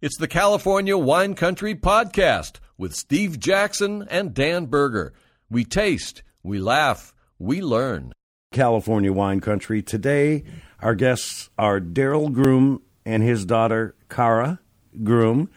It's the California Wine Country Podcast with Steve Jaxon and Dan Berger. We taste, we laugh, we learn. California Wine Country. Today, our guests are Daryl Groom and his daughter, Kara Groom.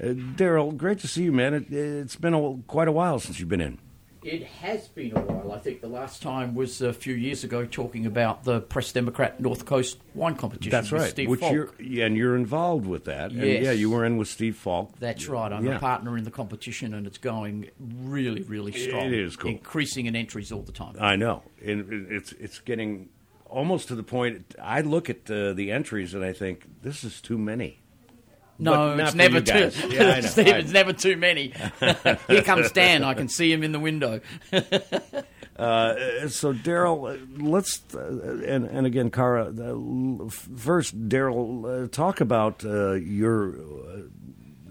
Uh, Daryl, great to see you, man. It, has been a, quite a while since you've been in. It has been a while. I think the last time was a few years ago, talking about the Press Democrat North Coast wine competition. That's right. Steve Which Falk. you're, yeah, and you're involved with that. And yeah, you were in with Steve Falk. That's right. I'm Yeah. a partner in the competition, and it's going really, really strong. It is cool. increasing in entries all the time. I know, and it's it's getting almost to the point. I look at uh, the entries and I think this is too many. No, it's never too. Yeah, Steve, it's never too many. Here comes Dan. I can see him in the window. Uh, so Daryl, let's uh, and and again, Kara. Uh, first, Daryl, uh, talk about uh, your uh,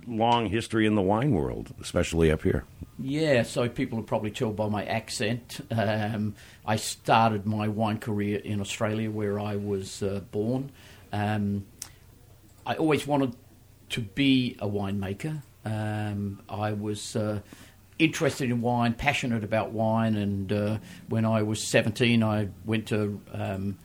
long history in the wine world, especially up here. Yeah, so people will probably tell by my accent. Um, I started my wine career in Australia, where I was uh, born. Um, I always wanted to be a winemaker. Um, I was uh, interested in wine, passionate about wine, and uh, when I was 17, I went to um,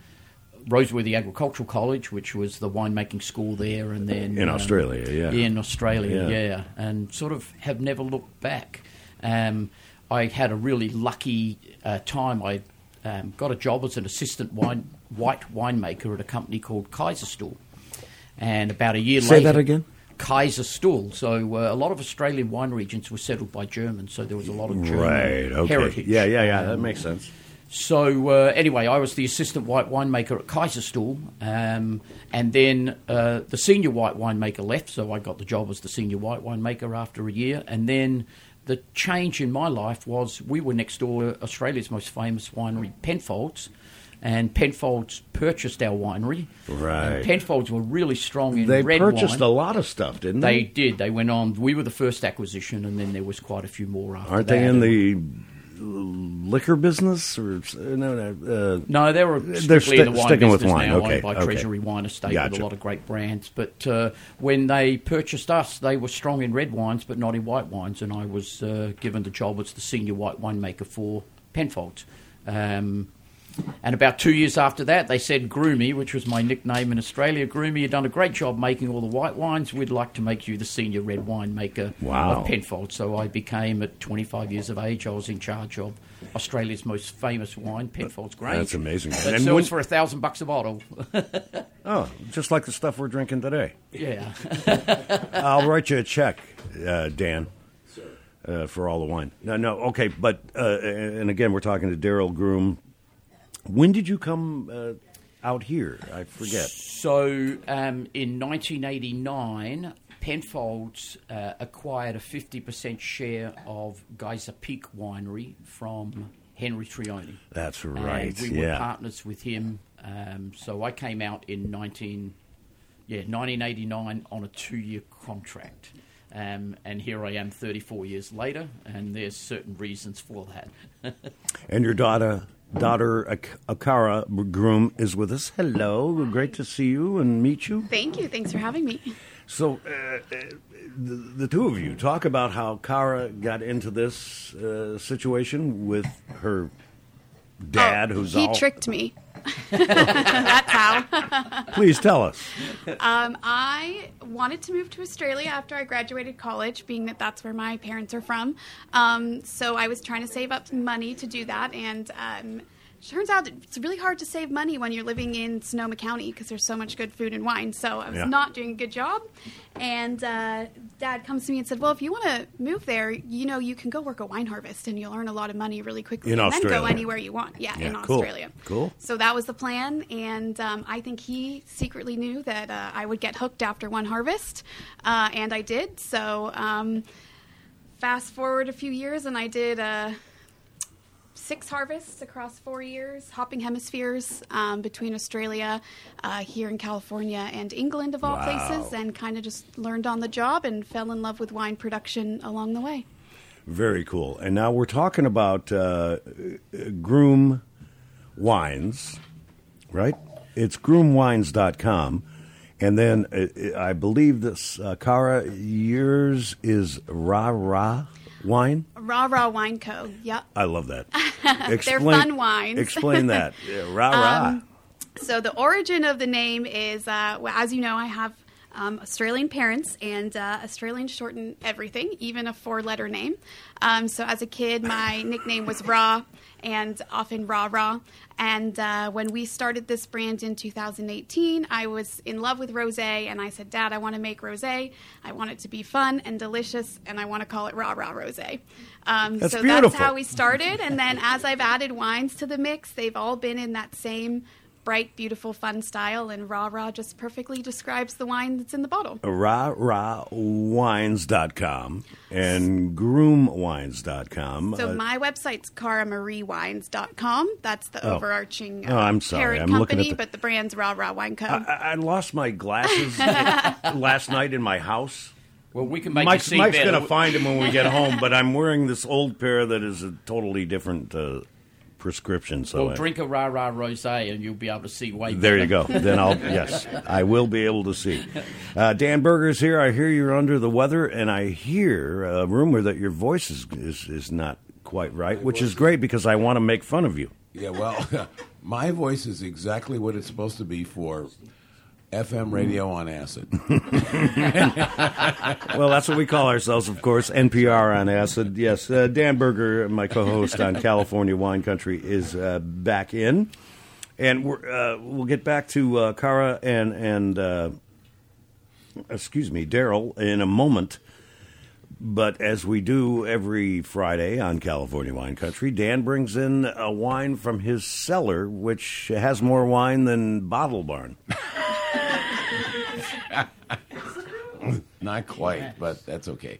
Roseworthy Agricultural College, which was the winemaking school there, and then In um, Australia, yeah. in Australia, Yeah. yeah, and sort of have never looked back. Um, I had a really lucky uh, time. I um, got a job as an assistant wine white winemaker at a company called Kaiserstuhl, and about a year Say later, that again? Kaiserstuhl. So uh, a lot of Australian wine regions were settled by Germans, so there was a lot of German Right. Okay. heritage. Yeah. Yeah. Yeah. That Um, makes sense. so uh, anyway, I was the assistant white winemaker at Kaiserstuhl, um, and then uh, the senior white winemaker left, so I got the job as the senior white winemaker after a year. And then the change in my life was we were next door to Australia's most famous winery, Penfolds, and Penfolds purchased our winery. Right. And Penfolds were really strong in They red purchased a lot of stuff, didn't They they? did. They went on. We were the first acquisition, and then there was quite a few more after Aren't that. they in the liquor business or no? no uh, No, they were They're sti- in the wine sticking with wine, now, okay, owned by okay. Treasury Wine Estate with a lot of great brands. But uh, when they purchased us, they were strong in red wines, but not in white wines. And I was uh, given the job as the senior white winemaker for Penfolds. Um, and about two years after that, they said, Groomy, which was my nickname in Australia, Groomy, you've done a great job making all the white wines. We'd like to make you the senior red wine maker Wow. of Penfolds. So I became, at 25 years of age, I was in charge of Australia's most famous wine, Penfolds Grange. That's amazing. That And sells when- for a thousand bucks a bottle. oh, just like the stuff we're drinking today. yeah. I'll write you a check, uh, Dan, uh, for all the wine. No, no, okay, but uh, and again, we're talking to Daryl Groom. When did you come uh, out here? I forget. So um, in 1989, Penfolds uh, acquired a 50% share of Geyser Peak Winery from Henry Trione. That's right. And we were yeah. partners with him. Um, so I came out in 19, yeah, 1989 on a two-year contract. Um, and here I am 34 years later, and there's certain reasons for that. And your daughter, daughter Ak- Akara Groom, is with us. Hello, great to see you and meet you. Thank you. Thanks for having me. So, uh, uh, the, the two of you talk about how Kara got into this uh, situation with her dad, Oh, who's he all. tricked me. That's how. Please tell us. Um, I wanted to move to Australia after I graduated college, being that that's where my parents are from. Um, so I was trying to save up money to do that, and um, turns out it's really hard to save money when you're living in Sonoma County because there's so much good food and wine. So I was Yeah. not doing a good job. And uh, dad comes to me and said, Well, if you want to move there, you know, you can go work a wine harvest and you'll earn a lot of money really quickly In and then go anywhere you want. Yeah, Yeah, in cool. Australia. Cool. So that was the plan. And um, I think he secretly knew that uh, I would get hooked after one harvest. Uh, and I did. So um, fast forward a few years and I did. Six harvests across four years, hopping hemispheres um, between Australia, uh, here in California, and England, of all Wow. places, and kind of just learned on the job and fell in love with wine production along the way. Very cool. And now we're talking about uh, uh, Groom Wines, right? It's groomwines.com. And then uh, I believe this, uh, Kara, yours is Ra Ra wine. Ra Ra Wine Co. Yep. I love that. They're fun wines. explain that. Yeah, Ra Ra. Um, So the origin of the name is, uh, well, as you know, I have um, Australian parents, and uh, Australians shorten everything, even a four-letter name. Um, so as a kid, my nickname was Ra, and often Ra Ra. And uh, when we started this brand in 2018, I was in love with rosé, and I said, "Dad, I want to make rosé. I want it to be fun and delicious, and I want to call it Ra Ra Rosé." Um, That's so beautiful. that's how we started, and then as I've added wines to the mix, they've all been in that same bright, beautiful, fun style, and Ra Ra just perfectly describes the wine that's in the bottle. Ra Ra Wines.com and groomwines.com. So Uh, my website's karamariewines.com. That's the Oh. overarching Oh, uh, I'm sorry. parent I'm looking company, at the- but the brand's Ra Ra Wine Co. I, I lost my glasses last night in my house. Well, we can make Mike's, you see Mike's going to find him when we get home, but I'm wearing this old pair that is a totally different uh, prescription. So well, drink a Ra Ra rosé, and you'll be able to see way. there you go. Then I'll yes, I will be able to see. Uh, Dan Berger's here. I hear you're under the weather, and I hear a rumor that your voice is is, is not quite right, which is great because I want to make fun of you. Yeah, well, my voice is exactly what it's supposed to be for FM radio on acid. Well, that's what we call ourselves, of course. NPR on acid. Yes, uh, Dan Berger, my co-host on California Wine Country, is uh, back in, and we're, uh, we'll get back to uh, Kara and and uh, excuse me, Daryl in a moment. But as we do every Friday on California Wine Country, Dan brings in a wine from his cellar, which has more wine than Bottle Barn. Not quite, but that's okay.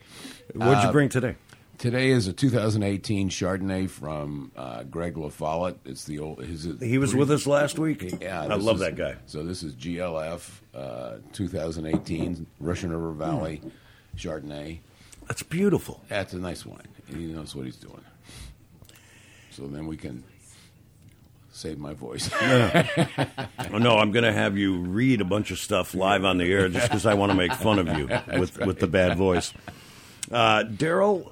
What'd you Uh, bring today? Today is a 2018 Chardonnay from uh, Greg LaFollette. It's the old. His, He was with us last week. Yeah, I love is- that guy. So this is GLF uh, 2018 Russian River Valley Chardonnay. That's beautiful. That's a nice wine. He knows what he's doing. So then we can save my voice. Oh, no, I'm going to have you read a bunch of stuff live on the air just because I want to make fun of you with, with the bad voice. Uh, Daryl,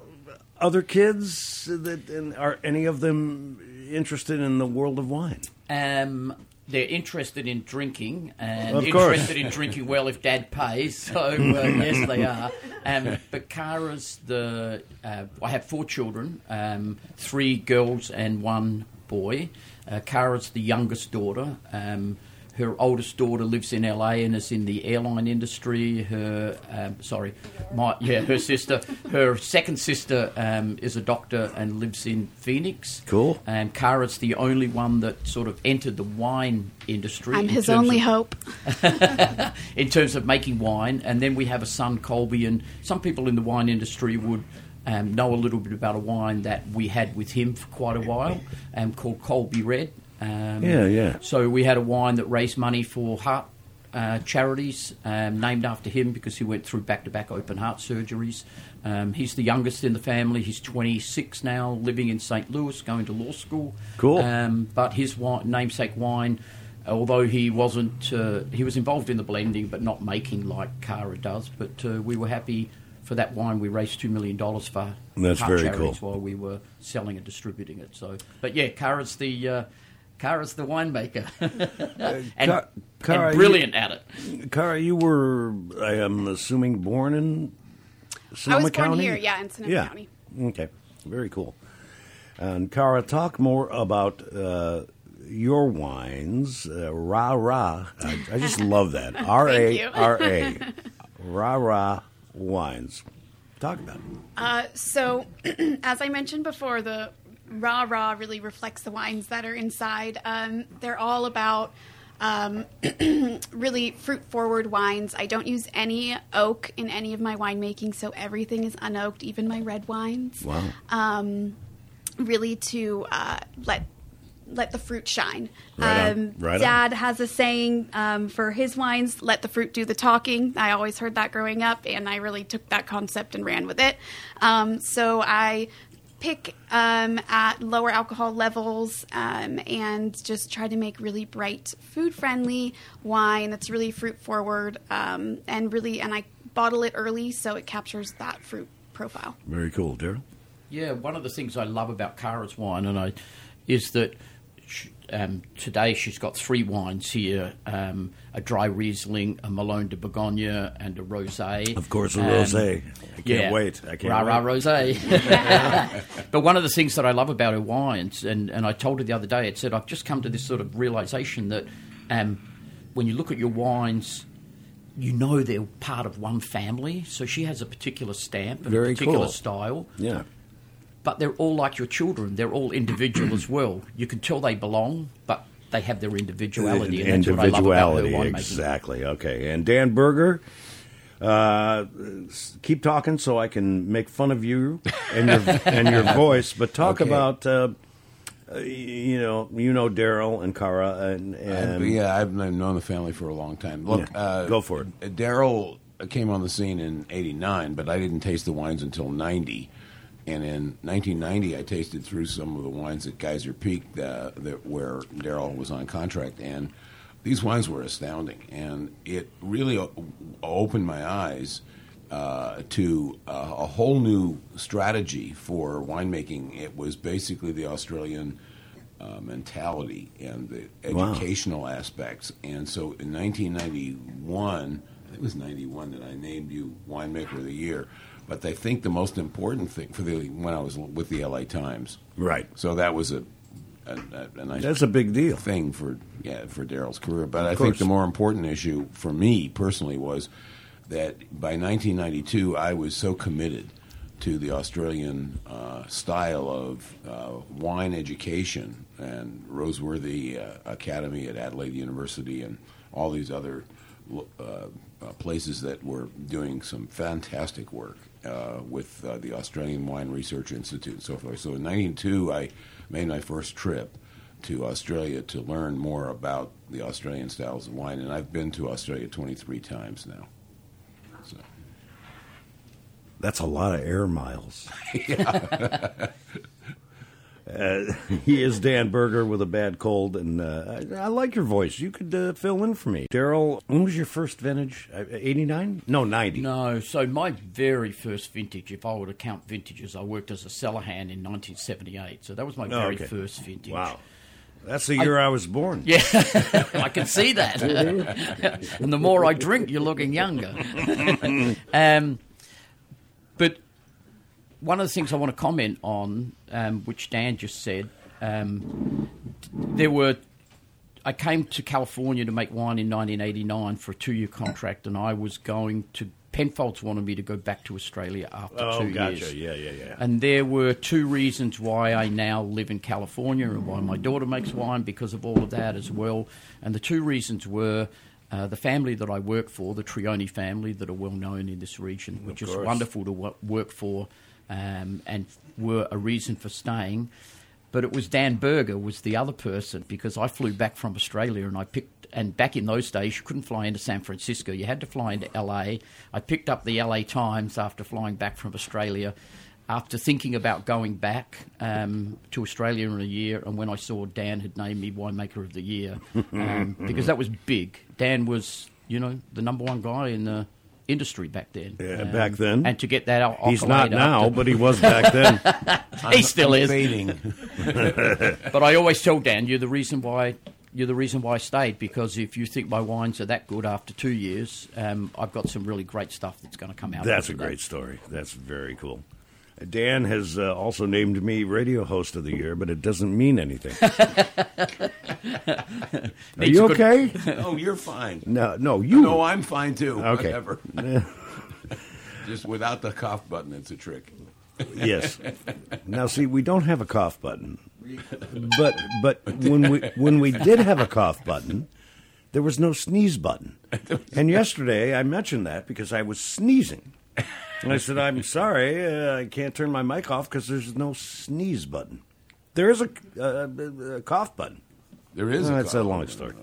other kids that and are any of them interested in the world of wine? Um, they're interested in drinking and Of course. interested in drinking well if Dad pays. So uh, yes, they are. Um, but Kara's the. Uh, I have four children, um, three girls and one boy. Uh, Kara's the youngest daughter. Um, her oldest daughter lives in LA and is in the airline industry. Her, um, sorry, my yeah, her sister. Her second sister um, is a doctor and lives in Phoenix. Cool. And Kara's the only one that sort of entered the wine industry. I'm in his only of- hope. in terms of making wine. And then we have a son, Colby, and some people in the wine industry would um, know a little bit about a wine that we had with him for quite a while, um, called Colby Red. Um, Yeah, yeah. So we had a wine that raised money for heart uh, charities, um, named after him because he went through back-to-back open heart surgeries. Um, he's the youngest in the family. He's 26 now, living in St. Louis, going to law school. Cool. Um, but his wine, namesake wine, although he wasn't, uh, he was involved in the blending, but not making like Kara does. But uh, we were happy for that wine. We raised two million dollars for That's very charities cool. while we were selling and distributing it. So, but yeah, Kara's the. Uh, Kara's the winemaker, and, Ca- Kara, and you- brilliant at it. Kara, you were, I am assuming, born in Sonoma I was born County? here, yeah, in Sonoma yeah. County. Okay, very cool. And Kara, talk more about uh, your wines. Uh, rah Ra. I, I just love that. R A rah rah Ra Ra Wines. Talk about it. Uh, so, as I mentioned before, the Ra Ra really reflects the wines that are inside. Um, they're all about um, really fruit forward wines. I don't use any oak in any of my winemaking, so everything is unoaked, even my red wines. Wow. Um, really to uh, let let the fruit shine. Right. Um, Right on. Dad has a saying um, for his wines: "Let the fruit do the talking." I always heard that growing up, and I really took that concept and ran with it. Um, so I pick um, at lower alcohol levels um, and just try to make really bright, food friendly wine that's really fruit forward um, and really, and I bottle it early so it captures that fruit profile. Very cool, Daryl. Yeah, one of the things I love about Kara's wine, and I, is that sh um, today she's got three wines here: um, a dry Riesling, a Melon de Bourgogne, and a rosé. Of course, a Um, rosé. I can't yeah. wait. I can't rah, rah, wait. rosé. but one of the things that I love about her wines, and, and I told her the other day, it said I've just come to this sort of realization that um, when you look at your wines. You know they're part of one family, so she has a particular stamp and Very a particular cool. style Yeah. But they're all like your children. They're all individual as well. You can tell they belong, but they have their individuality. And that's what I love about her Individuality, exactly. Okay, and Dan Berger, uh, keep talking so I can make fun of you and your and your voice. But talk Okay. about, uh, uh, you know, you know Daryl and Kara and, I've- and yeah, I've known the family for a long time. Look, Yeah, uh, go for it. Daryl came on the scene in '89, but I didn't taste the wines until '90. And in 1990, I tasted through some of the wines at Geyser Peak uh, that where Daryl was on contract, and these wines were astounding. And it really o- opened my eyes uh, to uh, a whole new strategy for winemaking. It was basically the Australian uh, mentality and the Wow. educational aspects. And so in 1991, I think it was 91 that I named you winemaker of the year. But I think the most important thing for the when I was with the LA Times. right. So that was a a, a, nice That's a big deal. thing for yeah for Daryl's career. But I Of think the more important issue for me personally was that by 1992 I was so committed to the Australian uh, style of uh, wine education and Roseworthy uh, Academy at Adelaide University and all these other uh, uh, places that were doing some fantastic work uh, with uh, the Australian Wine Research Institute and so forth. So in 92 I made my first trip to Australia to learn more about the Australian styles of wine, and I've been to Australia 23 times now. So, That's a lot of air miles. Uh, he is Dan Berger with a bad cold, and uh, I, I like your voice. You could uh, fill in for me. Daryl, when was your first vintage? Uh, 89? No, 90. No, so my very first vintage, if I were to count vintages, I worked as a cellar hand in 1978. So that was my Oh, very okay. first vintage. Wow. That's the year I, was born. Yeah, I can see that. and the more I drink, you're looking younger. um, but one of the things I want to comment on, um, which Dan just said, um, there were. I came to California to make wine in 1989 for a two-year contract, and I was going to. Penfolds wanted me to go back to Australia after Oh, two gotcha. years. Yeah, yeah, yeah. And there were two reasons why I now live in California and why my daughter makes wine because of all of that as well. And the two reasons were uh, the family that I work for, the Trione family, that are well known in this region, which is wonderful to wo- work for, um, and were a reason for staying. But it was Dan Berger was the other person because I flew back from Australia and I picked and back in those days you couldn't fly into San Francisco you had to fly into LA. I picked up the LA Times after flying back from Australia. After thinking about going back um, to Australia in a year, and when I saw Dan had named me winemaker of the year, um, because that was big. Dan was, you know, the number one guy in the industry back then. Yeah, Um, back then. and to get that out, He's not now, after- but he was back then. he still is. fading. But I always tell Dan, you're the reason why you're the reason why I stayed because if you think my wines are that good after two years, um, I've got some really great stuff that's going to come out. That's a after that. great story. That's very cool. Dan has uh, also named me radio host of the year, but it doesn't mean anything. Are you okay? oh, you're fine. No, no, you. No, I'm fine too. Okay. Whatever. Just without the cough button, it's a trick. yes. Now, see, we don't have a cough button, but but when we when we did have a cough button, there was no sneeze button. And yesterday, I mentioned that because I was sneezing. And I said, "I'm sorry, uh, I can't turn my mic off because there's no sneeze button. There is a, uh, a cough button." There is. Uh, a it's a long story.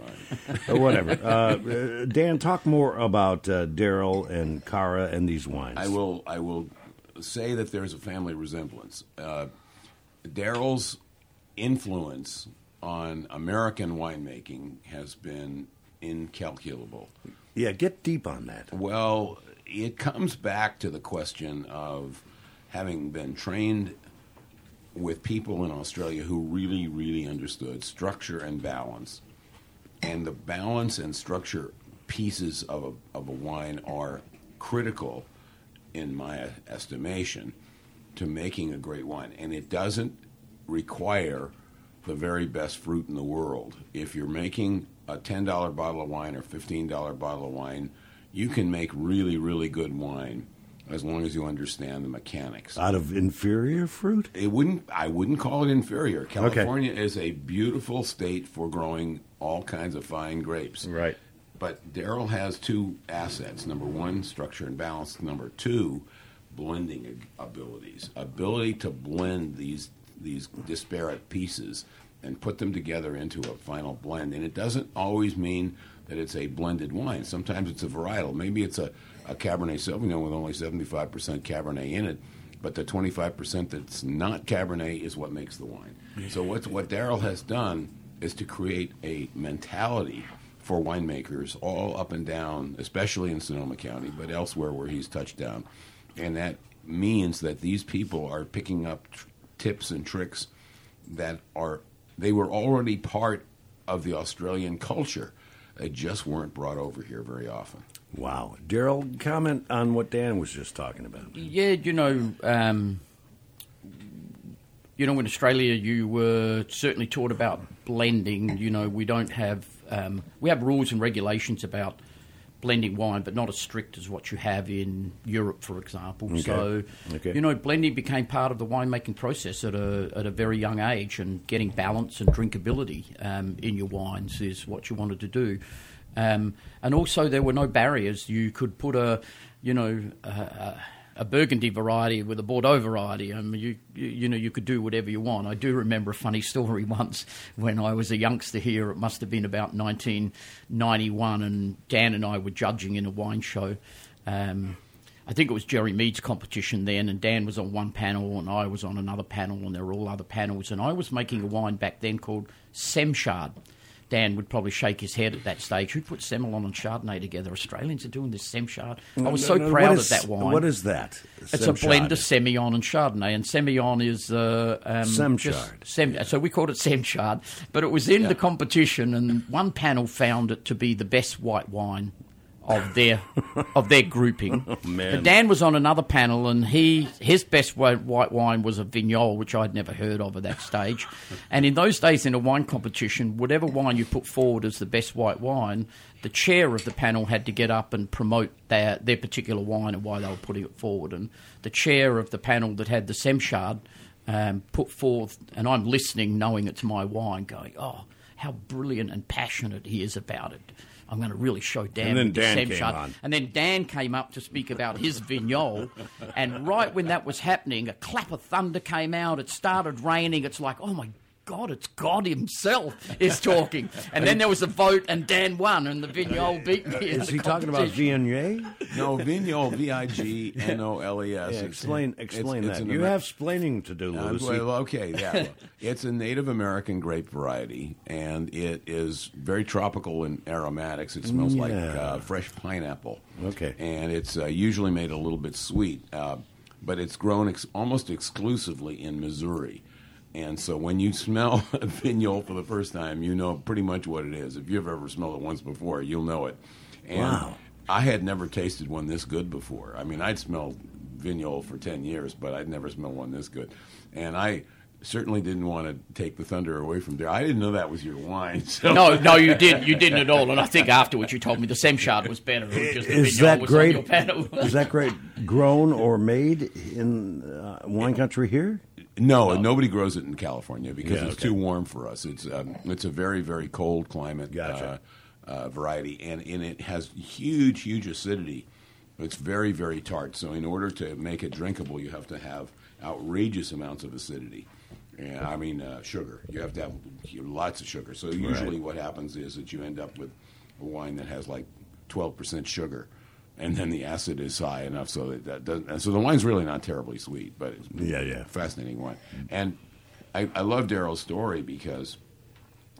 But whatever. Uh, uh, Dan, talk more about uh, Daryl and Kara and these wines. I will. I will say that there's a family resemblance. Uh, Daryl's influence on American winemaking has been incalculable. Yeah, get deep on that. Well, it comes back to the question of having been trained with people in Australia who really, really understood structure and balance. And the balance and structure pieces of a, of a wine are critical, in my estimation, to making a great wine. And it doesn't require the very best fruit in the world. If you're making a $10 bottle of wine or $15 bottle of wine, you can make really, really good wine as long as you understand the mechanics. Out of inferior fruit? It wouldn't. I wouldn't call it inferior. California okay. is a beautiful state for growing all kinds of fine grapes. Right. But Daryl has two assets. Number one, structure and balance. Number two, blending abilities. Ability to blend these these disparate pieces and put them together into a final blend. And it doesn't always mean that it's a blended wine. Sometimes it's a varietal. Maybe it's a, a Cabernet Sauvignon with only 75% Cabernet in it, but the 25% that's not Cabernet is what makes the wine. So what's, what Daryl has done is to create a mentality for winemakers all up and down, especially in Sonoma County, but elsewhere where he's touched down. And that means that these people are picking up tr- tips and tricks that are they were already part of the Australian culture. They just weren't brought over here very often. Wow. Daryl, comment on what Dan was just talking about. Yeah, you know, um, you know, in Australia, you were certainly taught about blending. You know, we don't have um, we have rules and regulations about blending wine, but not as strict as what you have in Europe, for example. Okay. So, Okay. you know, blending became part of the winemaking process at a at a very young age, and getting balance and drinkability um, in your wines is what you wanted to do. Um, and also, there were no barriers. You could put a, you know, a, a, a Burgundy variety with a Bordeaux variety. Mean, you, you you know, you could do whatever you want. I do remember a funny story once when I was a youngster here. It must have been about 1991, and Dan and I were judging in a wine show. Um, I think it was Jerry Mead's competition then, and Dan was on one panel, and I was on another panel, and there were all other panels. And I was making a wine back then called Semchard. Dan would probably shake his head at that stage. Who put Semillon and Chardonnay together? Australians are doing this Semchard. I was so No, no, proud what of that wine. What is that? It's a blend of Semillon and Chardonnay, and Semillon is uh, um, Semchard. Sem, so we called it Semchard, but it was in the competition, and one panel found it to be the best white wine of their of their grouping. Oh, Dan was on another panel, and he his best white white wine was a Vignoles, which I'd never heard of at that stage. and in those days, in a wine competition, whatever wine you put forward as the best white wine, the chair of the panel had to get up and promote their their particular wine and why they were putting it forward. And the chair of the panel that had the Semchard um, put forth, and I'm listening, knowing it's my wine, going, oh, how brilliant and passionate he is about it. I'm going to really show Dan. And then the Dan came on. And then Dan came up to speak about his vignoles. and right when that was happening, a clap of thunder came out. It started raining. It's like, oh my God, it's God Himself is talking. And then there was a vote, and Dan won, and the vignoles beat me. in Is he talking about competition. No, Vignoles, V I G N O L E S. Yeah, explain explain it's that. an You Amer- have splaining to do, Uh, Lucy. well, okay, yeah. well, it's a Native American grape variety, and it is very tropical in aromatics. It smells like uh, fresh pineapple. Okay. And it's uh, usually made a little bit sweet, uh, but it's grown ex- almost exclusively in Missouri. And so when you smell a vignoles for the first time, you know pretty much what it is. If you've ever smelled it once before, you'll know it. And Wow. I had never tasted one this good before. I mean, I'd smelled vignoles for 10 years, but I'd never smelled one this good. And I certainly didn't want to take the thunder away from there. I didn't know that was your wine. So No, no, you didn't. You didn't at all. And I think afterwards you told me the same Semchard was better. It was just is vignoles that was great? On is that great? Grown or made in uh, wine country here? No, nobody grows it in California because Yeah, it's okay. too warm for us. It's um, it's a very very cold climate Gotcha. uh, uh, variety, and, and it has huge huge acidity. It's very very tart. So in order to make it drinkable, you have to have outrageous amounts of acidity. And I mean uh, sugar. You have to have lots of sugar. So usually what happens is that you end up with a wine that has like twelve percent sugar. And then the acid is high enough so that, that doesn't. So the wine's really not terribly sweet, but it's Yeah, yeah. fascinating wine. And I, I love Daryl's story because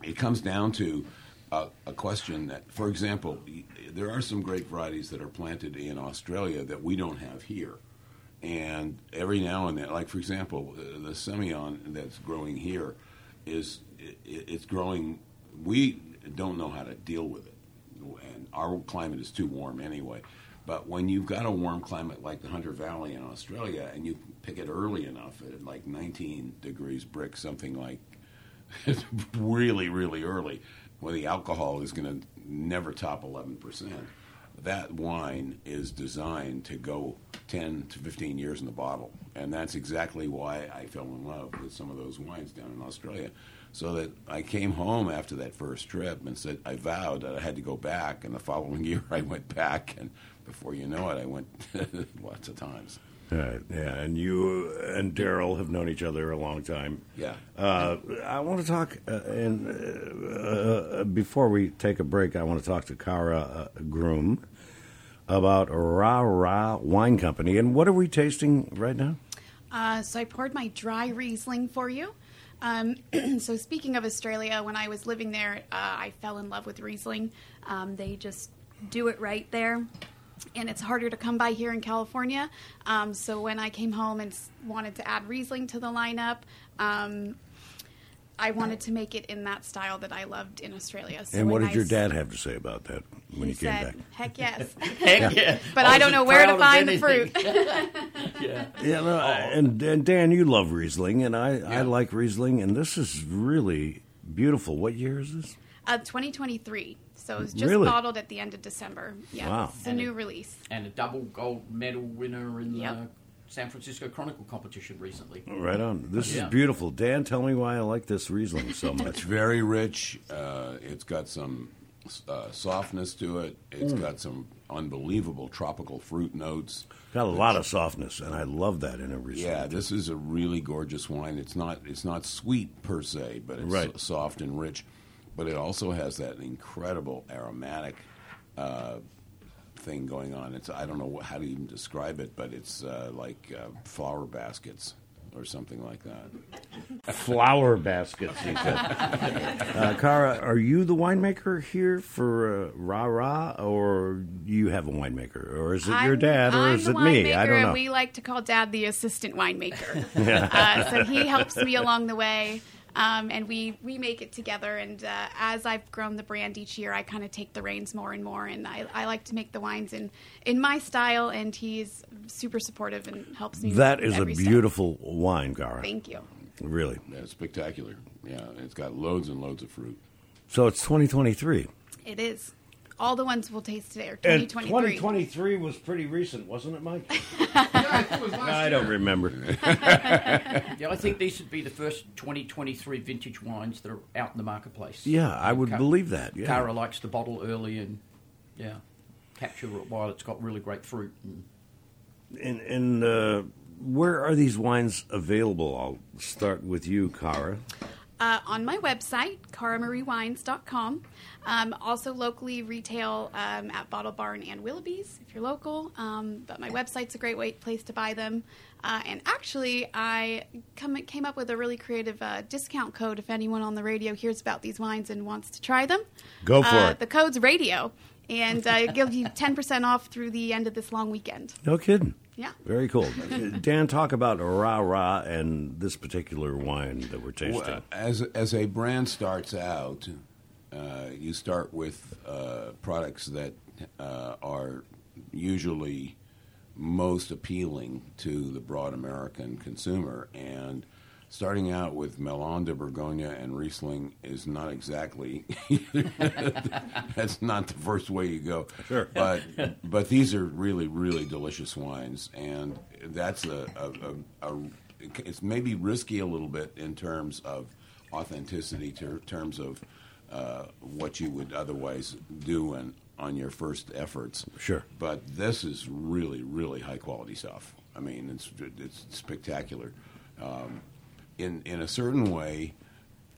it comes down to a, a question that, for example, there are some grape varieties that are planted in Australia that we don't have here. And every now and then, like for example, the Semillon that's growing here is it, it's growing. We don't know how to deal with it, and our climate is too warm anyway. But when you've got a warm climate like the Hunter Valley in Australia, and you pick it early enough at like 19 degrees Brix, something like really, really early, where the alcohol is going to never top 11%. That wine is designed to go 10 to 15 years in the bottle. And that's exactly why I fell in love with some of those wines down in Australia. So that I came home after that first trip and said, I vowed that I had to go back. And the following year I went back. And before you know it, I went lots of times. Right, yeah, and you and Daryl have known each other a long time. Yeah. Uh, I want to talk, uh, and uh, uh, before we take a break, I want to talk to Kara uh, Groom about Ra Ra Wine Company. And what are we tasting right now? Uh, so I poured my dry Riesling for you. Um, so speaking of Australia, when I was living there, uh, I fell in love with Riesling. Um, they just do it right there. And it's harder to come by here in California. Um, so when I came home and wanted to add Riesling to the lineup, um, I wanted to make it in that style that I loved in Australia. So and what did I your dad have to say about that when He you came said, back? "Heck yes," Heck yeah. but I, don't know where to proud as find the fruit. yeah. Yeah, no, and, and Dan, you love Riesling, and I, I like Riesling, and this is really beautiful. What year is this? Uh, 2023. So it was just Really? bottled at the end of December. Yeah, Wow. it's a And new it- release. And a double gold medal winner in Yep. the San Francisco Chronicle competition recently. Right on. This Yeah. is beautiful. Dan, tell me why I like this Riesling so much. It's much. very rich. Uh, it's got some uh, softness to it. It's got some unbelievable tropical fruit notes. Got a lot of softness, and I love that in a Riesling. Yeah, this is a really gorgeous wine. It's not it's not sweet per se, but it's Right. soft and rich. But it also has that incredible aromatic uh, thing going on. It's I don't know what, how to even describe it, but it's uh, like uh, flower baskets or something like that. flower baskets. He said. uh, Kara, are you the winemaker here for uh, Ra Ra, or you have a winemaker, or is it your I'm- dad, or I'm is it me? I don't and know. We like to call Dad the assistant winemaker. uh, so he helps me along the way, um, and we we make it together. And uh, as I've grown the brand each year, I kind of take the reins more and more. And I, I like to make the wines in in my style, and he's super supportive and helps me. That is with a every step. beautiful wine, Kara. Thank you. Really. Yeah, it's spectacular. Yeah, it's got loads and loads of fruit. So it's 2023. It is. All the ones we'll taste today are And 2023. 2023 was pretty recent, wasn't it, Mike? Yeah, it was last I don't remember. Yeah, I think these would be the first 2023 vintage wines that are out in the marketplace. Yeah, I would Ca- believe that. Yeah. Kara likes to bottle early and, yeah, capture it while it's got really great fruit. And And, and uh, where are these wines available? I'll start with you, Kara. Uh, on my website, karamariewines.com. Um, also locally retail um, at Bottle Barn and Willoughby's if you're local. Um, but my website's a great way, place to buy them. Uh, and actually, I come, came up with a really creative uh, discount code if anyone on the radio hears about these wines and wants to try them. Go for Uh, it. The code's radio, and uh, it gives you 10% off through the end of this long weekend. No kidding. Yeah. Very cool. Dan, talk about Ra Ra and this particular wine that we're tasting. Well, as as a brand starts out, uh, you start with uh, products that uh, are usually most appealing to the broad American consumer, and starting out with Melon de Bourgogne and Riesling is not exactly that's not the first way you go. Sure. But but these are really really delicious wines, and that's a, a, a, a it's maybe risky a little bit in terms of authenticity, ter- terms of uh, what you would otherwise do and on your first efforts. Sure. But this is really, really high quality stuff. I mean, it's it's spectacular. Um, in in a certain way,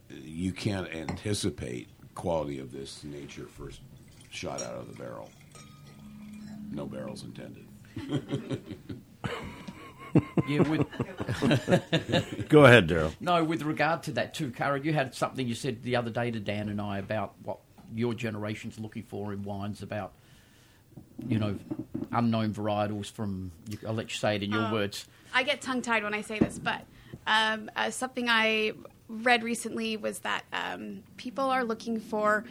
you can't anticipate quality of this nature first shot out of the barrel. No barrels intended. Yeah, with Go ahead, Daryl. no, with regard to that too, Kara, you had something you said the other day to Dan and I about what your generation's looking for in wines about, you know, unknown varietals from. I'll let you say it in your words. I get tongue tied when I say this, but um, uh, something I read recently was that um, people are looking for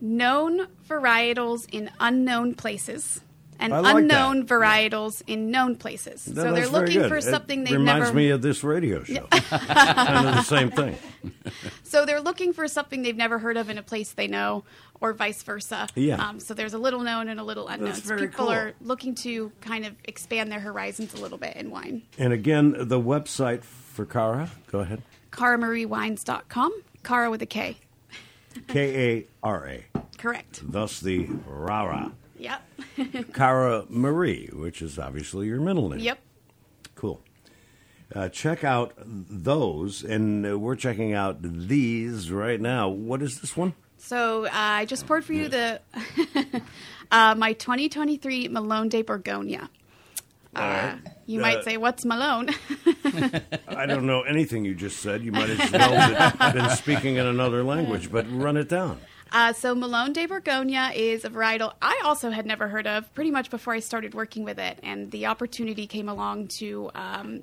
known varietals in unknown places and like unknown varietals in known places. So they're looking for It something they've reminds never. me of this radio show. kind of the same thing. So they're looking for something they've never heard of in a place they know, or vice versa. Yeah. Um, so there's a little known and a little unknown. So people cool. are looking to kind of expand their horizons a little bit in wine. And again, the website for Kara. Go ahead. KaraMarieWines.com. Kara with a K. K A R A. Correct. Thus the Rara. Yep. Kara Marie, which is obviously your middle name. yep. Cool. Uh, check out those, and uh, we're checking out these right now. What is this one? So uh, I just poured for you the uh, my 2023 Melon de Bourgogne. Uh, you Uh, might say, "What's Melon?" I don't know anything you just said. You might as well have been speaking in another language, but run it down. Uh, so Melon de Bourgogne is a varietal I also had never heard of pretty much before I started working with it, and the opportunity came along to um,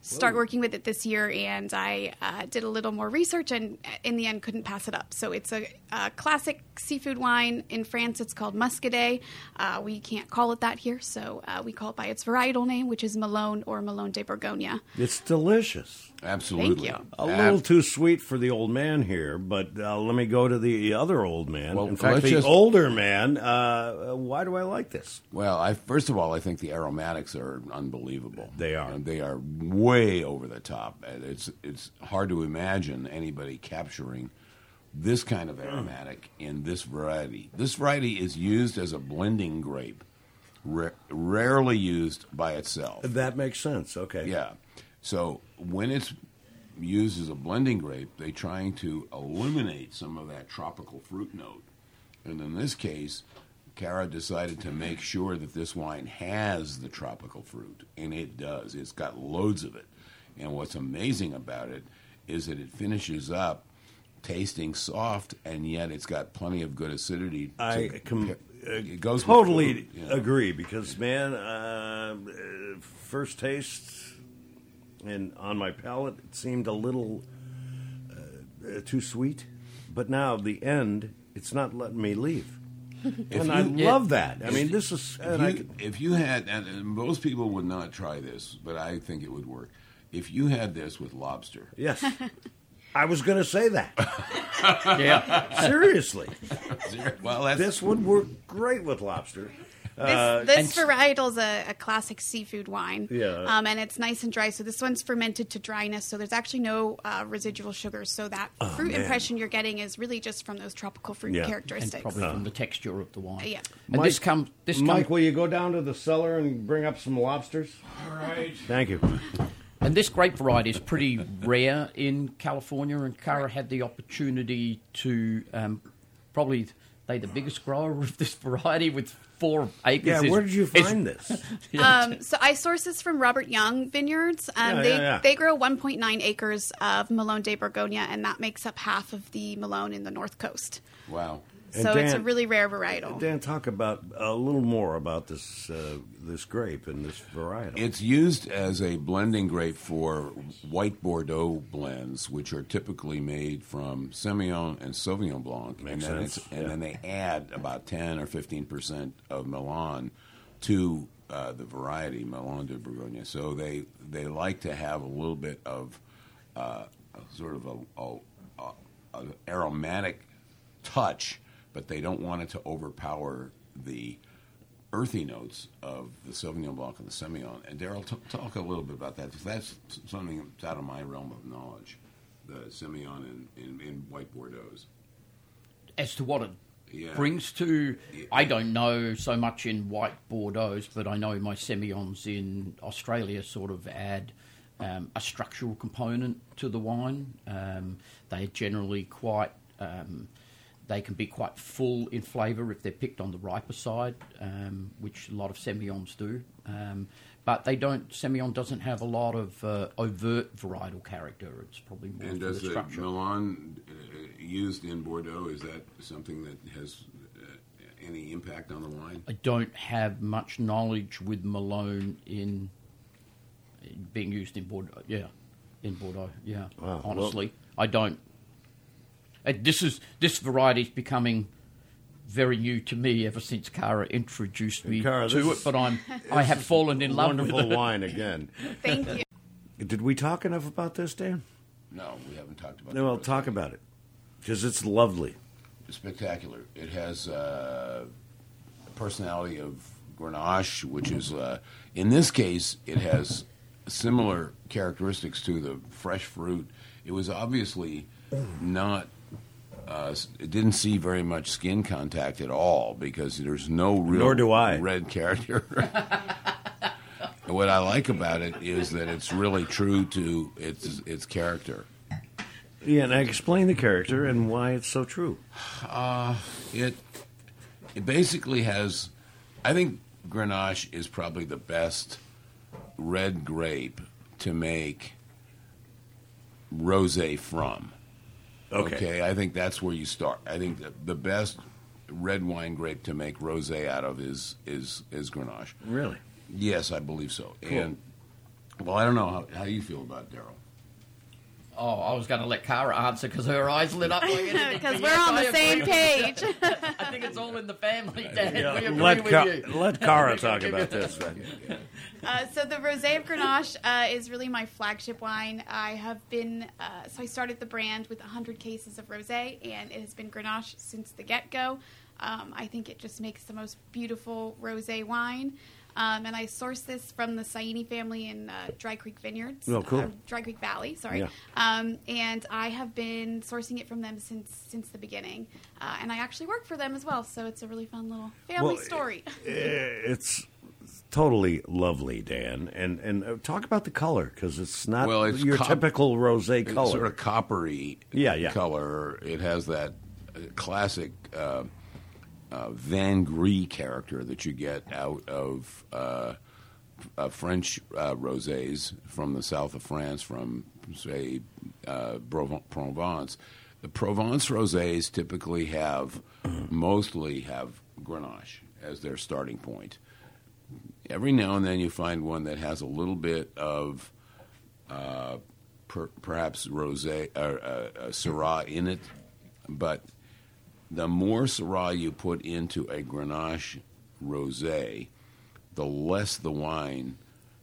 start working with it this year, and I uh, did a little more research, and in the end couldn't pass it up. So it's a, a classic seafood wine in France. It's called Muscadet. Uh, we can't call it that here, so uh, we call it by its varietal name, which is Melon or Melon de Bourgogne. It's delicious. Absolutely. Thank you. A little too sweet for the old man here, but uh, let me go to the other old man. Well, In fact, the just- older man. Uh, why do I like this? Well, I first of all, I think the aromatics are unbelievable. They are. And they are way over the top. It's it's hard to imagine anybody capturing this kind of aromatic in this variety. This variety is used as a blending grape, ra- rarely used by itself. That makes sense. Okay. Yeah. So when it's used as a blending grape, they're trying to eliminate some of that tropical fruit note. And in this case, Kara decided to make sure that this wine has the tropical fruit, and it does. It's got loads of it. And what's amazing about it is that it finishes up tasting soft, and yet it's got plenty of good acidity. to I com- compare- uh, it goes totally food, you know. agree because man, uh, first taste and on my palate it seemed a little uh, too sweet, but now the end it's not letting me leave, and I you- love that. I mean, this is If you, could- if you had, and, most people would not try this, but I think it would work. If you had this with lobster, yes. I was going to say that. Yeah. Seriously, well, that's this would work great with lobster. Uh, This, this is a, a classic seafood wine. Yeah. Um, and it's nice and dry. So this one's fermented to dryness. So there's actually no uh, residual sugars. So that fruit Oh, man. impression you're getting is really just from those tropical fruit Yeah. and characteristics. probably from the texture of the wine. Yeah. And this comes. This Mike, comes, will you go down to the cellar and bring up some lobsters? All right. Thank you. and this grape variety is pretty rare in California. And Kara had the opportunity to um, probably they the biggest grower of this variety with four acres. Yeah, where did you is- find this? Um, so I source this from Robert Young Vineyards. Um, Yeah, they yeah, yeah. they grow 1.9 acres of Melon de Bourgogne, and that makes up half of the Melon in the North Coast. wow. And so it's a really rare varietal. Dan, talk about a little more about this uh, this grape and this variety. It's used as a blending grape for white Bordeaux blends, which are typically made from Semillon and Sauvignon Blanc, Makes and then sense, it's, and yeah. then they add about ten or fifteen percent of Milan to uh, the variety Melon de Bourgogne. So they they like to have a little bit of uh, a sort of a, a, a, a aromatic touch, but they don't want it to overpower the earthy notes of the Sauvignon Blanc and the Semillon. And Daryl, t- talk a little bit about that. 'cause That's something that's out of my realm of knowledge. The Semillon in, in, white Bordeaux's. as to what it Yeah. brings to. I don't know so much in white Bordeaux, but I know my Semillons in Australia sort of add um, a structural component to the wine. Um, they're generally quite. Um, they can be quite full in flavour if they're picked on the riper side, um, which a lot of Semillons do. Um, but they don't. Semillon doesn't have a lot of uh, overt varietal character. It's probably more And does the the structure. Milan uh, used in Bordeaux is that something that has uh, any impact on the wine? I don't have much knowledge with Melon in, in being used in Bordeaux. Yeah, in Bordeaux. Yeah, Wow. honestly, I don't. Uh, this is this variety is becoming very new to me ever since Kara introduced me Kara, to it. But I'm I have fallen in love with Wonderful wine again. Thank you. Did we talk enough about this, Dan? No, we haven't talked about. It. No, well, talk rosé. about it because it's lovely. spectacular. It has uh, personality of Grenache, which is uh, in this case it has similar characteristics to the fresh fruit. It was obviously not. Uh, it didn't see very much skin contact at all because there's no real Nor do I. red character. What I like about it is that it's really true to its its character. Yeah, and I explain the character and why it's so true. It it basically has. I think Grenache is probably the best red grape to make rosé from. Okay. I think that's where you start. I think the, the best red wine grape to make rosé out of is is is Grenache. Really? Yes, I believe so. And well, I don't know how, how you feel about Daryl. Oh, I was going to let Kara answer because her eyes lit up like anything. Because But we're yes, on I the same page. I think it's all in the family, Dad. we agree let with Ca- you. let Kara talk about this. Then. Uh, so the Rosé of Grenache uh, is really my flagship wine. I have been uh, so I started the brand with 100 cases of rosé, and it has been Grenache since the get-go. Um, I think it just makes the most beautiful rosé wine. Um, and I source this from the Saini family in uh, Dry Creek Vineyards. Oh, cool. uh, Dry Creek Valley, sorry. Yeah. Um, and I have been sourcing it from them since since the beginning. Uh, and I actually work for them as well, so it's a really fun little family Well, story. It's totally lovely, Dan. And and uh, talk about the color because it's not Well, it's your cop- typical rosé color. It's sort of coppery Yeah, yeah. color. It has that uh, classic uh, vin gris character that you get out of uh, uh, French uh, rosés from the south of France, from say uh, Provence. The Provence rosés typically have mostly have Grenache as their starting point. Every now and then you find one that has a little bit of uh, per, perhaps rosé or Syrah in it, but the more Syrah you put into a Grenache rosé, the less the wine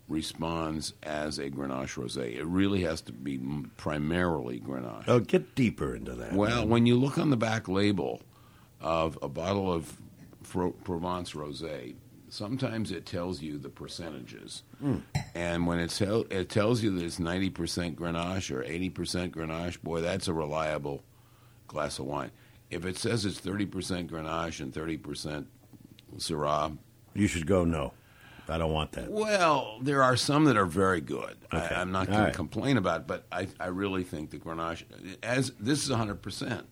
responds as a Grenache rosé. It really has to be primarily Grenache. oh, get deeper into that. Well, when you look on the back label of a bottle of Fro- Provence rosé, sometimes it tells you the percentages. Hmm. And when it, tell, it tells you that it's 90% Grenache or 80% Grenache, boy, that's a reliable glass of wine. If it says it's 30% Grenache and 30% Syrah, you should go. No, I don't want that. well, there are some that are very good. Okay. I, I'm not All going to complain about it, but I, I really think the Grenache, as this is 100%,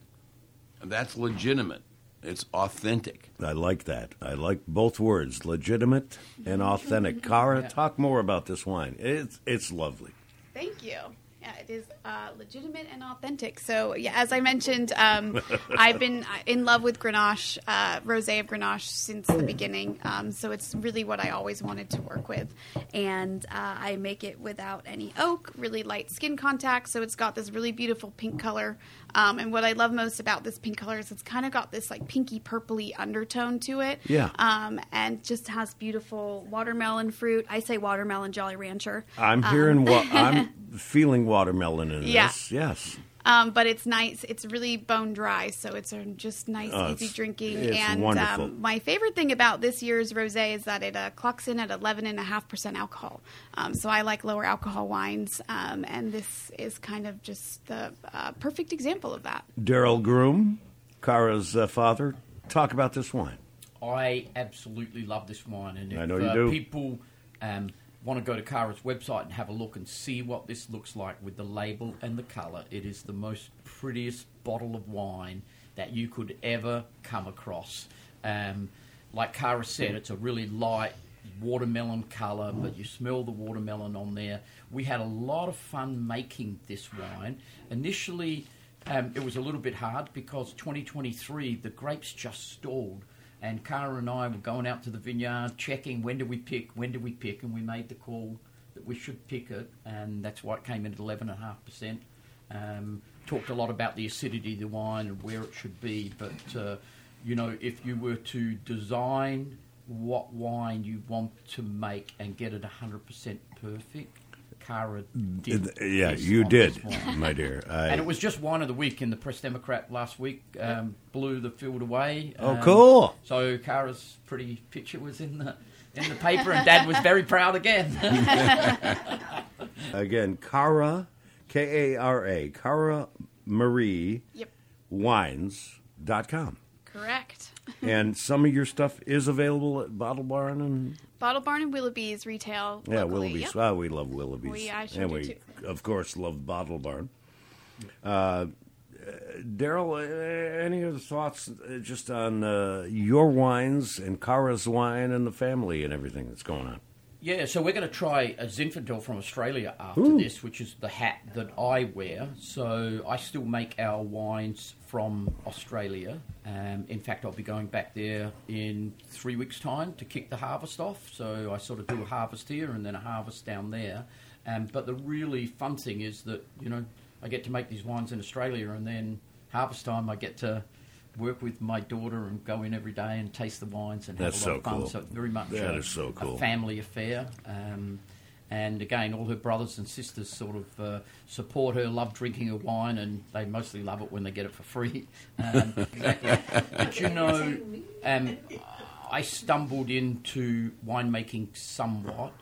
that's legitimate. It's authentic. I like that. I like both words, legitimate and authentic. Kara, talk more about this wine. It's it's lovely. Thank you. Yeah, it is uh, legitimate and authentic. So, yeah, as I mentioned, um, I've been uh, in love with Grenache, uh, rosé of Grenache, since the beginning. Um, so it's really what I always wanted to work with, and uh, I make it without any oak, really light skin contact. So it's got this really beautiful pink color. Um, and what I love most about this pink color is it's kind of got this like pinky purpley undertone to it. Yeah. Um, and just has beautiful watermelon fruit. I say watermelon Jolly Rancher. I'm hearing what I'm feeling watermelon in Yeah. this. Yes. Um, but it's nice. It's really bone dry, so it's uh, just nice, Oh, easy it's- drinking. it's and. Um, my favorite thing about this year's rosé is that it uh, clocks in at eleven and a half percent alcohol. Um, so I like lower alcohol wines, um, and this is kind of just the uh, perfect example of that. Daryl Groom, Kara's uh, father. Talk about this wine. I absolutely love this wine, and if I know you uh, do. people um, want to go to Kara's website and have a look and see what this looks like with the label and the colour, it is the most prettiest bottle of wine that you could ever come across. Um, like Kara said, it's a really light, watermelon colour, but you smell the watermelon on there. We had a lot of fun making this wine. Initially, um, it was a little bit hard because 2023 the grapes just stalled. And Kara and I were going out to the vineyard, checking when do we pick, when do we pick, and we made the call that we should pick it, and that's why it came in at 11.5%. Um, talked a lot about the acidity of the wine and where it should be, but uh, you know, if you were to design what wine you want to make and get it 100% perfect, Kara did. Yeah, you did, my dear. I, And it was just wine of the week in the Press Democrat last week. Um, blew the field away. Oh, Um, cool. So Kara's pretty picture was in the in the paper, and Dad was very proud again. Again, Kara, K A R A, Kara Marie Yep, Wines.com. correct. and some of your stuff is available at Bottle Barn and Bottle Barn and Willoughby's retail. yeah, locally. Willoughby's. Yep. Oh, we love Willoughby's, We- I sure and do we too. of course love Bottle Barn. Uh, Daryl, any other thoughts uh, just on uh, your wines and Kara's wine and the family and everything that's going on? Yeah, so we're going to try a Zinfandel from Australia after this, which is the hat that I wear. So I still make our wines from Australia. Um, in fact, I'll be going back there in three weeks' time to kick the harvest off. So I sort of do a harvest here and then a harvest down there. Um, but the really fun thing is that you know I get to make these wines in Australia, and then harvest time I get to work with my daughter and go in every day and taste the wines and have a lot so of fun. cool. So very much That a, is so cool. a family affair. Um, and again, all her brothers and sisters sort of uh, support her, love drinking her wine, and they mostly love it when they get it for free. Um, exactly. But you know, um, I stumbled into winemaking somewhat,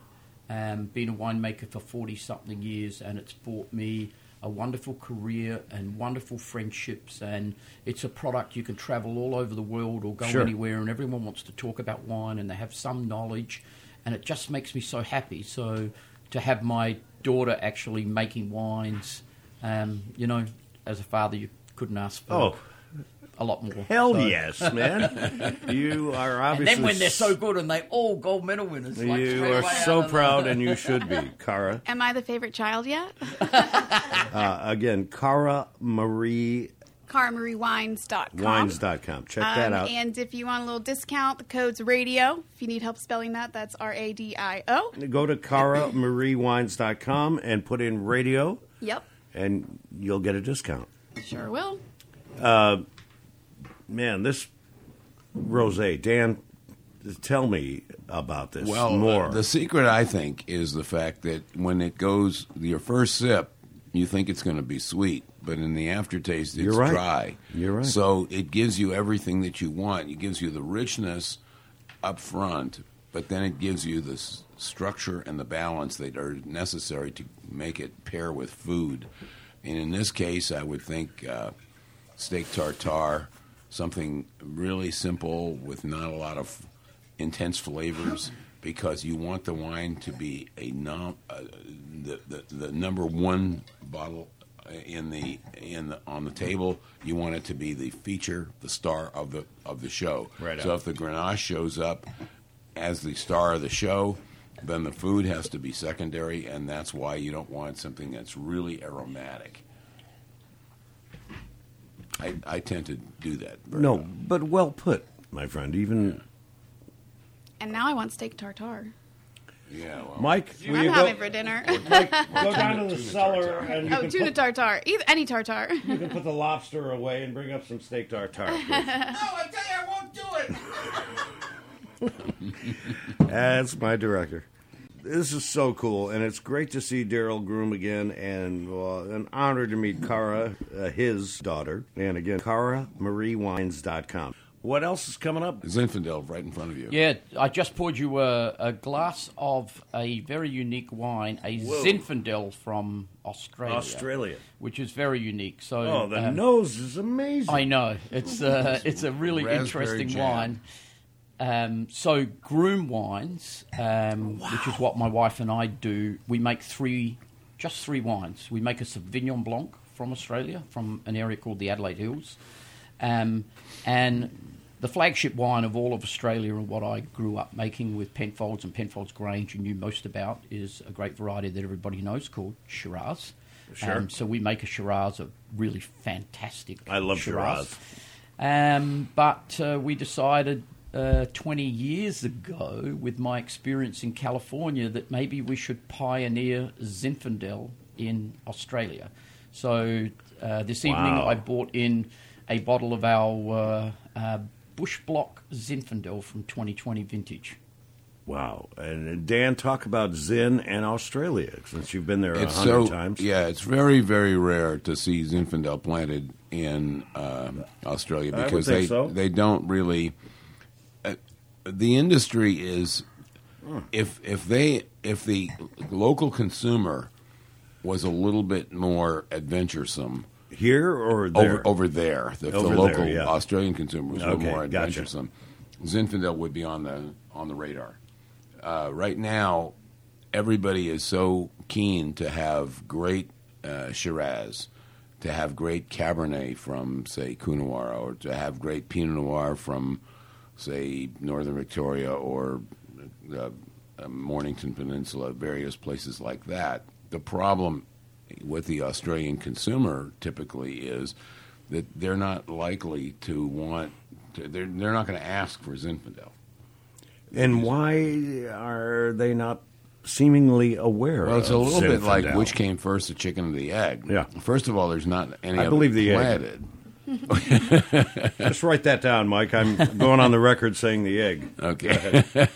um, been a winemaker for 40 something years, and it's brought me a wonderful career and wonderful friendships. And it's a product you can travel all over the world or go Sure. anywhere, and everyone wants to talk about wine and they have some knowledge, and it just makes me so happy. So to have my daughter actually making wines, um, you know, as a father, you couldn't ask for Oh, a lot more. hell So- yes, man! you are And obviously then when they're so good and they all gold medal winners, like you straight are so proud, and you should be, Kara. Am I the favorite child yet? Uh, again, Kara Marie KaraMarieWines.com. Wines.com. Check that Um, out. And if you want a little discount, the code's radio. If you need help spelling that, that's R A D I O. Go to KaraMarieWines.com and put in radio, Yep, and you'll get a discount. sure will. Man, this rose, Dan, tell me about this Well, more. uh, the secret, I think, is the fact that when it goes, your first sip, you think it's going to be sweet, but in the aftertaste, it's You're right. dry. You're right. So it gives you everything that you want. It gives you the richness up front, but then it gives you the s- structure and the balance that are necessary to make it pair with food. And in this case, I would think uh, steak tartare, something really simple with not a lot of intense flavors, because you want the wine to be a num- uh, the, the the number one bottle in the in the, on the table. You want it to be the feature, the star of the of the show. Right So on. if the Grenache shows up as the star of the show, then the food has to be secondary, and that's why you don't want something that's really aromatic. I, I tend to do that. very no, well. but well put, my friend. Even And now I want steak tartare. Yeah, well, Mike, will I'm you having go, for dinner. Mike, go down to the Tuna cellar tartare. and you, oh, can tuna put, tartare. Either, any tartare. you can put the lobster away and bring up some steak tartare. No, I tell you, I won't do it. That's my director. This is so cool, and it's great to see Daryl Groom again, and uh, an honor to meet Kara, uh, his daughter. And again, KaraMarieWines.com. What else is coming up? Zinfandel right in front of you. Yeah, I just poured you a, a glass of a very unique wine, a Whoa. Zinfandel from Australia. Australia. Which is very unique. So Oh, the um, nose is amazing. I know it's uh, it's a really Raspberry interesting jam. wine. Um, so Groom Wines, um, which is what my wife and I do, we make three, just three wines. We make a Sauvignon Blanc from Australia, from an area called the Adelaide Hills, um, and the flagship wine of all of Australia and what I grew up making with Penfolds and Penfolds Grange and knew most about is a great variety that everybody knows called Shiraz. Sure. Um, so we make a Shiraz, a really fantastic. I love Shiraz. Um, but uh, we decided uh, 20 years ago, with my experience in California, that maybe we should pioneer Zinfandel in Australia. So uh, this evening Wow. I bought in a bottle of our uh, uh, Bush Block Zinfandel from 2020 vintage. Wow. And Dan, talk about Zin and Australia since you've been there a hundred so times. yeah, it's very very rare to see Zinfandel planted in um, Australia because they so. they don't really. The industry is if if they if the local consumer was a little bit more adventuresome Here or there? over over there, the, the Over there, local yeah. Australian consumer was a little Okay, more gotcha. adventuresome. Zinfandel would be on the on the radar. Uh, right now, everybody is so keen to have great uh, Shiraz, to have great Cabernet from say Coonawarra, or to have great Pinot Noir from say Northern Victoria or the uh, Mornington Peninsula, various places like that. The problem with the Australian consumer typically is that they're not likely to want. To, they're they're not going to ask for Zinfandel. and why are they not seemingly aware Well, it's a little bit like which came first, the chicken or the egg. Yeah. First of all, there's not any I believe the egg. Just write that down, Mike. I'm going on the record saying the egg. Okay.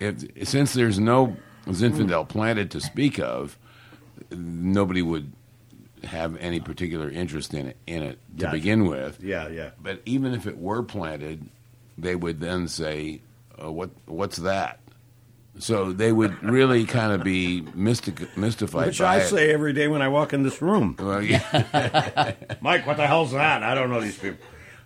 if, since there's no Zinfandel planted to speak of, nobody would have any particular interest in it in it to Gotcha. begin with. Yeah, yeah. But even if it were planted, they would then say, uh, "What? What's that?" So they would really kind of be mystic, mystified Which by I it. say every day when I walk in this room. Well, yeah. Mike, what the hell's that? I don't know these people.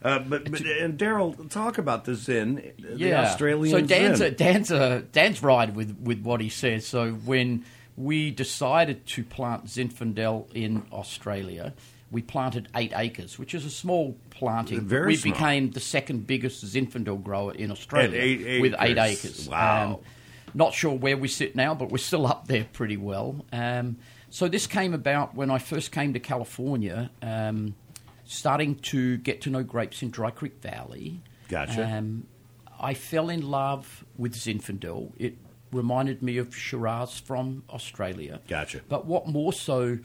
Uh, but, but and Daryl, talk about the Zin, the Australian So Dan's Zin. a, Dan's a, Dan's right with with what he says. So when we decided to plant Zinfandel in Australia, we planted eight acres, which is a small planting. Very we small. became the second biggest Zinfandel grower in Australia At eight with eight acres. acres. Wow. Um, not sure where we sit now, but we're still up there pretty well. Um, so this came about when I first came to California, um, starting to get to know grapes in Dry Creek Valley. Gotcha. Um, I fell in love with Zinfandel. It reminded me of Shiraz from Australia. Gotcha. But what more so,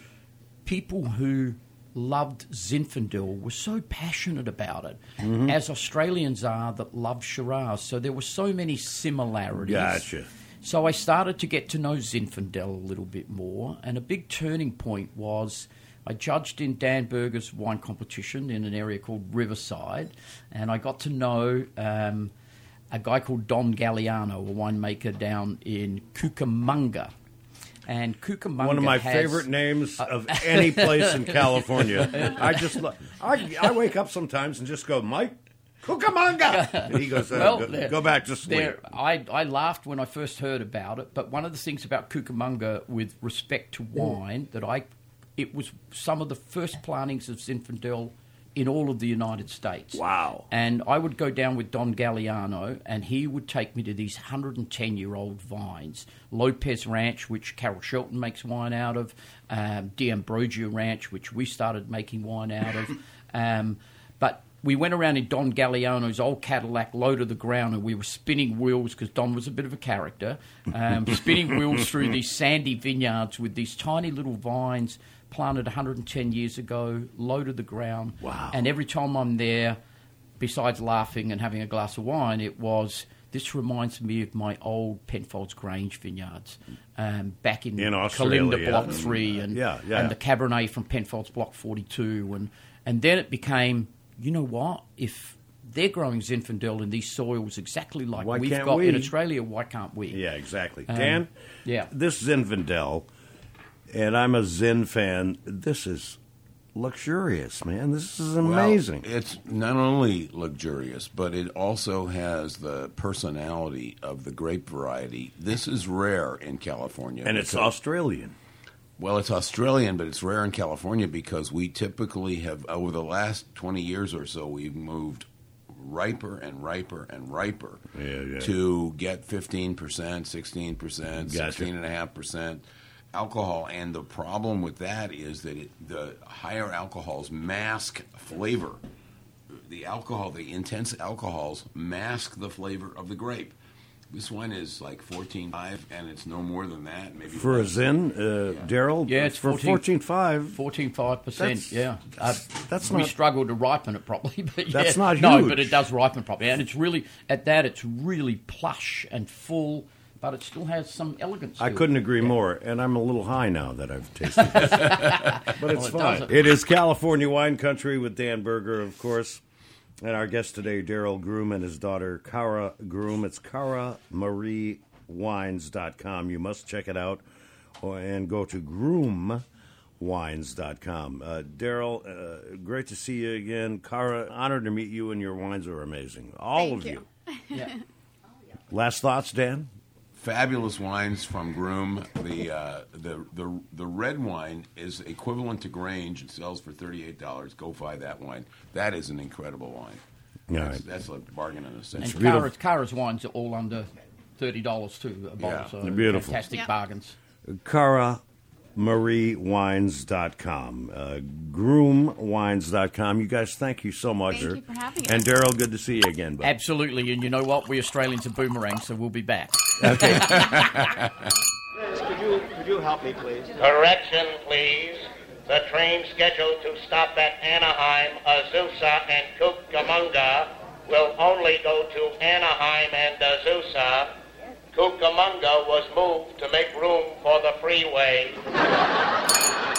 people who loved Zinfandel were so passionate about it, Mm-hmm. as Australians are that love Shiraz. So there were so many similarities. Gotcha. So I started to get to know Zinfandel a little bit more, and a big turning point was I judged in Dan Berger's wine competition in an area called Riverside, and I got to know um, a guy called Don Galleano, a winemaker down in Cucamonga. And Cucamonga One of my has- favorite names of any place in California. I just, lo- I, I wake up sometimes and just go, Mike, Cucamonga. And he goes, uh, Well, go, go back to sleep. I, I laughed when I first heard about it, but one of the things about Cucamonga with respect to wine that I, it was some of the first plantings of Zinfandel in all of the United States. Wow. And I would go down with Don Galleano, and he would take me to these 110 year old vines. Lopez Ranch, which Carol Shelton makes wine out of, um, D'Ambrosio Ranch, which we started making wine out of. um, we went around in Don Galleano's old Cadillac, low to the ground, and we were spinning wheels because Don was a bit of a character, um, spinning wheels through these sandy vineyards with these tiny little vines planted 110 years ago, low to the ground. Wow. And every time I'm there, besides laughing and having a glass of wine, it was. This reminds me of my old Penfolds Grange vineyards um, back in, In Kalimna Block 3 and, Yeah, yeah. and the Cabernet from Penfolds Block 42. And, and then it became, you know what? If they're growing Zinfandel in these soils exactly like Why we've got we? in Australia, why can't we? Yeah, exactly. Um, Dan, yeah. this Zinfandel, and I'm a Zin fan. This is luxurious, man. This is amazing. Well, it's not only luxurious, but it also has the personality of the grape variety. This is rare in California. and it's Australian. Well, it's Australian, but it's rare in California because we typically have, over the last 20 years or so, we've moved riper and riper and riper Yeah, yeah. to get 15%, 16%, Gotcha. 16.5% alcohol. And the problem with that is that it, the higher alcohols mask flavor. The alcohol, the intense alcohols, mask the flavor of the grape. This one is like 14.5, and it's no more than that. Maybe For a less. Zin, uh, Daryl? Yeah, it's for 14 fourteen five. Fourteen five percent. Yeah, that's- Uh, that's we not- struggle to ripen it properly, but yeah. That's not no, but it does ripen properly, and it's really at that it's really plush and full, but it still has some elegance. I to it. couldn't agree more, and I'm a little high now that I've tasted this. but it's Well, it fine. doesn't- It is California Wine Country with Dan Berger, of course. And our guest today, Daryl Groom, and his daughter, Kara Groom. It's KaraMarieWines.com. You must check it out and go to GroomWines.com. Uh, Daryl, uh, great to see you again. Kara, honored to meet you, and your wines are amazing. All Thank of you. Yeah. Last thoughts, Dan? Fabulous wines from Groom. The uh, the the the red wine is equivalent to Grange. It sells for thirty eight dollars. Go buy that wine. That is an incredible wine. All That's, right. that's a bargain in a And sense. beautiful. Kara's, Kara's wines are all under thirty dollars too a bottle. Yeah. so They're beautiful. fantastic Yeah. bargains. Kara mariewines.com, uh, groomwines.com. You guys, thank you so much. Thank you for having And us. Daryl, good to see you again. bud. Absolutely, and you know what? We Australians are boomerangs, so we'll be back. Okay. could you could you help me, please? Correction, please. The train scheduled to stop at Anaheim, Azusa, and Cucamonga will only go to Anaheim and Azusa. Cucamonga was moved to make room for the freeway.